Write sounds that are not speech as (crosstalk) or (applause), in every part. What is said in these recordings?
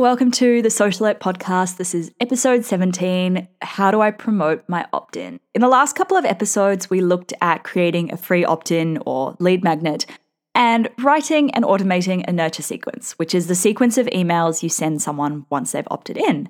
Welcome to the Socialette podcast. This is episode 17 How do I promote my opt in? In the last couple of episodes, we looked at creating a free opt in or lead magnet and writing and automating a nurture sequence, which is the sequence of emails you send someone once they've opted in.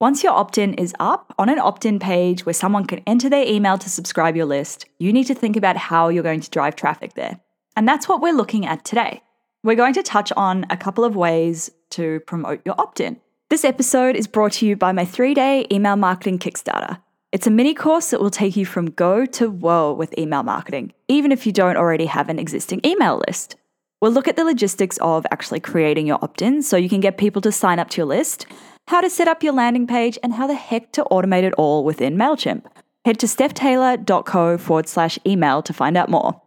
Once your opt in is up on an opt in page where someone can enter their email to subscribe your list, you need to think about how you're going to drive traffic there. And that's what we're looking at today. We're going to touch on a couple of ways to promote your opt in. This episode is brought to you by my three day email marketing Kickstarter. It's a mini course that will take you from go to whoa with email marketing, even if you don't already have an existing email list. We'll look at the logistics of actually creating your opt in so you can get people to sign up to your list, how to set up your landing page, and how the heck to automate it all within MailChimp. Head to stephtaylor.co forward slash email to find out more.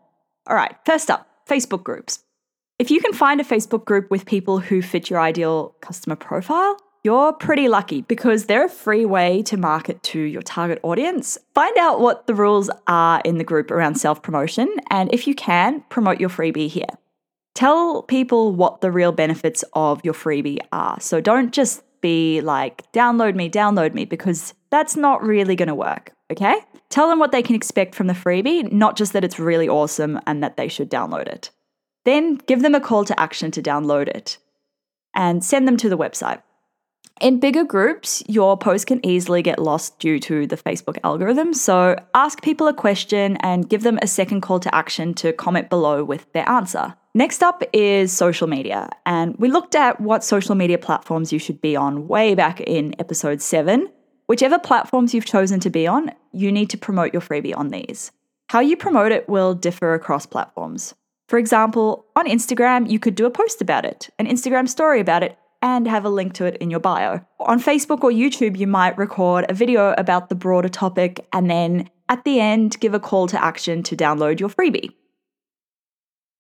All right, first up, Facebook groups. If you can find a Facebook group with people who fit your ideal customer profile, you're pretty lucky because they're a free way to market to your target audience. Find out what the rules are in the group around self promotion, and if you can, promote your freebie here. Tell people what the real benefits of your freebie are. So don't just be like, download me, download me, because that's not really going to work, okay? Tell them what they can expect from the freebie, not just that it's really awesome and that they should download it. Then give them a call to action to download it and send them to the website. In bigger groups, your post can easily get lost due to the Facebook algorithm. So ask people a question and give them a second call to action to comment below with their answer. Next up is social media. And we looked at what social media platforms you should be on way back in episode seven. Whichever platforms you've chosen to be on, you need to promote your freebie on these. How you promote it will differ across platforms. For example, on Instagram, you could do a post about it, an Instagram story about it, and have a link to it in your bio. On Facebook or YouTube, you might record a video about the broader topic and then at the end give a call to action to download your freebie.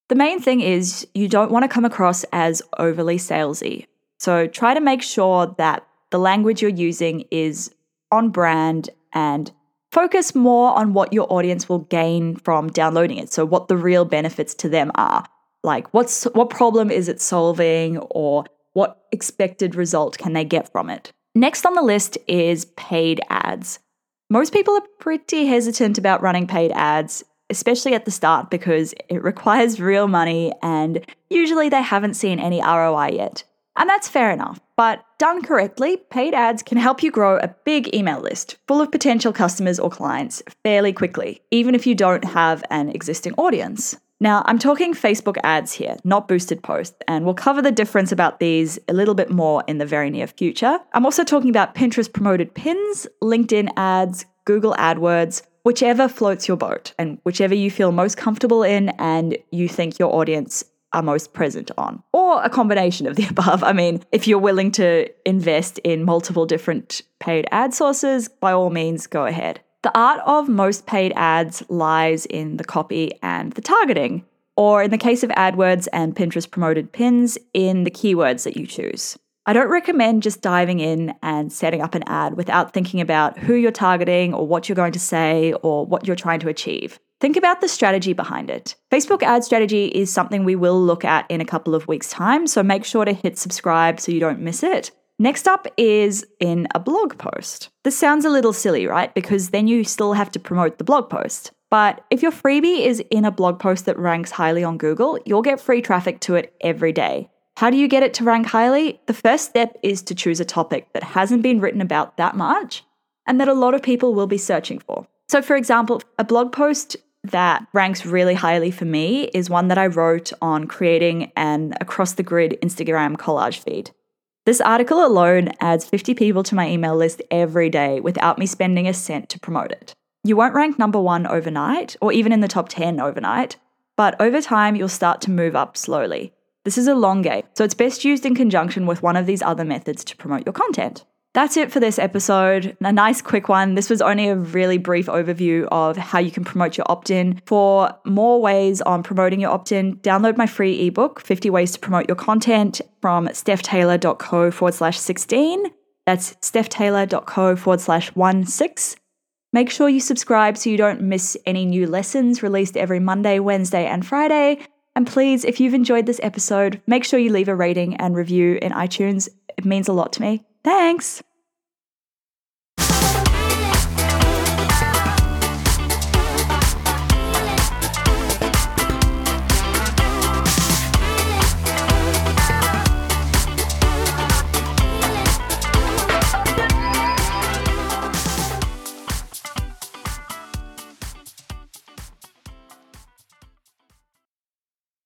The main thing is you don't want to come across as overly salesy. So try to make sure that the language you're using is on brand and focus more on what your audience will gain from downloading it. So what the real benefits to them are. Like what's what problem is it solving or what expected result can they get from it? Next on the list is paid ads. Most people are pretty hesitant about running paid ads, especially at the start because it (laughs) requires real money and usually they haven't seen any ROI yet. And that's fair enough. But done correctly, paid ads can help you grow a big email list full of potential customers or clients fairly quickly, even if you don't have an existing audience. Now, I'm talking Facebook ads here, not boosted posts, and we'll cover the difference about these a little bit more in the very near future. I'm also talking about Pinterest promoted pins, LinkedIn ads, Google AdWords, whichever floats your boat and whichever you feel most comfortable in and you think your audience are most present on, or a combination of the (laughs) above. I mean, if you're willing to invest in multiple different paid ad sources, by all means, go ahead. The art of most paid ads lies in the copy and the targeting, or in the case of AdWords and Pinterest promoted pins, in the keywords that you choose. I don't recommend just diving in and setting up an ad without thinking about who you're targeting or what you're going to say or what you're trying to achieve. Think about the strategy behind it. Facebook ad strategy is something we will look at in a couple of weeks' time, so make sure to hit subscribe so you don't miss it. Next up is in a blog post. This sounds a little silly, right? Because then you still have to promote the blog post. But if your freebie is in a blog post that ranks highly on Google, you'll get free traffic to it every day. How do you get it to rank highly? The first step is to choose a topic that hasn't been written about that much and that a lot of people will be searching for. So, for example, a blog post that ranks really highly for me is one that I wrote on creating an across the grid Instagram collage feed. This article alone adds 50 people to my email list every day without me spending a cent to promote it. You won't rank number one overnight or even in the top 10 overnight, but over time, you'll start to move up slowly. This is a long game, so it's best used in conjunction with one of these other methods to promote your content. That's it for this episode. A nice quick one. This was only a really brief overview of how you can promote your opt in. For more ways on promoting your opt in, download my free ebook, 50 Ways to Promote Your Content, from stephtaylor.co forward slash 16. That's stephtaylor.co forward slash 16. Make sure you subscribe so you don't miss any new lessons released every Monday, Wednesday, and Friday. And please, if you've enjoyed this episode, make sure you leave a rating and review in iTunes. It means a lot to me. Thanks.